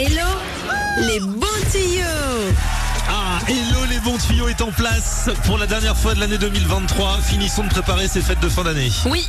Hello, les bons tuyaux hello les bons tuyaux est en place pour la dernière fois de l'année 2023. Finissons de préparer ces fêtes de fin d'année. Oui,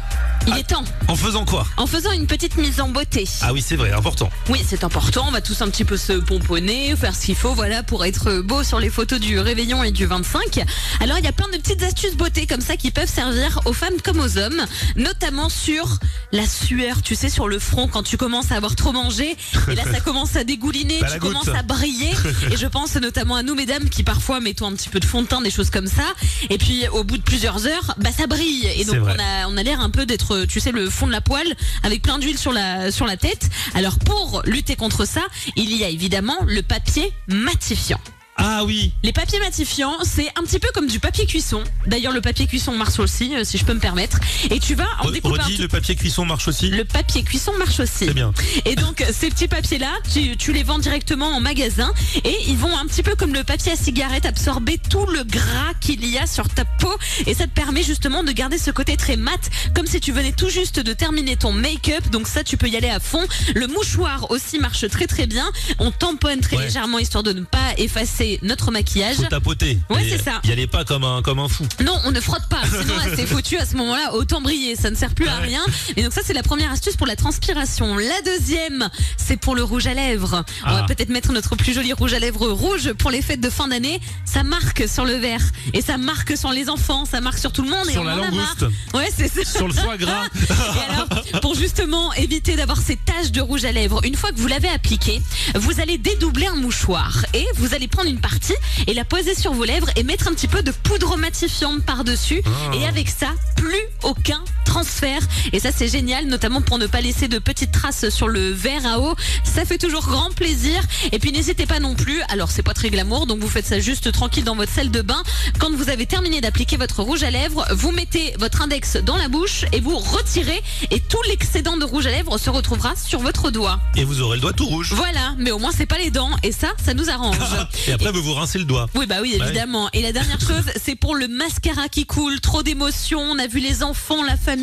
il est temps. En faisant quoi? En faisant une petite mise en beauté. Ah oui, c'est vrai, important. Oui, c'est important. On va tous un petit peu se pomponner, faire ce qu'il faut, voilà, pour être beau sur les photos du réveillon et du 25. Alors, il y a plein de petites astuces beauté comme ça qui peuvent servir aux femmes comme aux hommes, notamment sur la sueur, tu sais, sur le front quand tu commences à avoir trop mangé. Et là, ça commence à dégouliner, Bah, tu goutte. commences à briller. Et je pense notamment à nous, mesdames, qui parfois mettons un petit peu de fond de teint, des choses comme ça. Et puis, au bout de plusieurs heures, bah, ça brille. Et donc, on a, on a l'air un peu d'être, tu sais, le fond de la poêle avec plein d'huile sur la, sur la tête. Alors, pour lutter contre ça, il y a évidemment le papier matifiant. Ah oui, Les papiers matifiants, c'est un petit peu comme du papier cuisson. D'ailleurs, le papier cuisson marche aussi, euh, si je peux me permettre. Et tu vas en Re- redis, tout- le papier cuisson marche aussi. le papier cuisson marche aussi. C'est bien. Et donc ces petits papiers-là, tu, tu les vends directement en magasin et ils vont un petit peu comme le papier à cigarette absorber tout le gras qu'il y a sur ta peau et ça te permet justement de garder ce côté très mat comme si tu venais tout juste de terminer ton make-up. Donc ça tu peux y aller à fond. Le mouchoir aussi marche très très bien. On tamponne très Ouais. légèrement histoire de ne pas effacer notre maquillage. Faut tapoter. Ouais, c'est ça. Y allez pas comme un, comme un fou. Non, on ne frotte pas. Sinon, c'est foutu à ce moment-là. Autant briller. Ça ne sert plus à Ouais. rien. Et donc, ça, c'est la première astuce pour la transpiration. La deuxième, c'est pour le rouge à lèvres. On va Ah. peut-être mettre notre plus joli rouge à lèvres rouge pour les fêtes de fin d'année. Ça marque sur le verre. Et ça marque sur les enfants. Ça marque sur tout le monde. et Sur on la en a langouste. marre. Ouais, c'est ça. Sur le foie gras. Et alors, pour justement éviter d'avoir ces taches de rouge à lèvres, une fois que vous l'avez appliqué, vous allez dédoubler un mouchoir et vous allez prendre une partie et la poser sur vos lèvres et mettre un petit peu de poudre matifiante par-dessus. Ah. Et avec ça, plus aucun transfert. Et ça, c'est génial, notamment pour ne pas laisser de petites traces sur le verre à eau. Ça fait toujours grand plaisir. Et puis, n'hésitez pas non plus. Alors, c'est pas très glamour, donc vous faites ça juste tranquille dans votre salle de bain. Quand vous avez terminé d'appliquer votre rouge à lèvres, vous mettez votre index dans la bouche et vous retirez. Et tout l'excédent de rouge à lèvres se retrouvera sur votre doigt. Et vous aurez le doigt tout rouge. Voilà, mais au moins, c'est pas les dents. Et ça, ça nous arrange. Et après, vous vous rincez le doigt. Oui, bah oui, Bah oui. évidemment. Et la dernière chose, c'est pour le mascara qui coule. Trop d'émotions. On a vu les enfants, la famille.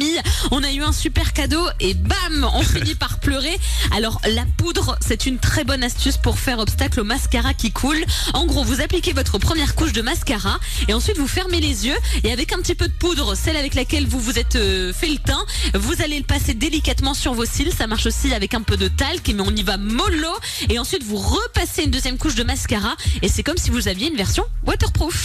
On a eu un super cadeau et bam, on finit par pleurer. Alors, la poudre, c'est une très bonne astuce pour faire obstacle au mascara qui coule. En gros, vous appliquez votre première couche de mascara et ensuite vous fermez les yeux et avec un petit peu de poudre, celle avec laquelle vous vous êtes euh, fait le teint, vous allez le passer délicatement sur vos cils. Ça marche aussi avec un peu de talc, mais on y va mollo. Et ensuite, vous repassez une deuxième couche de mascara et c'est comme si vous aviez une version waterproof.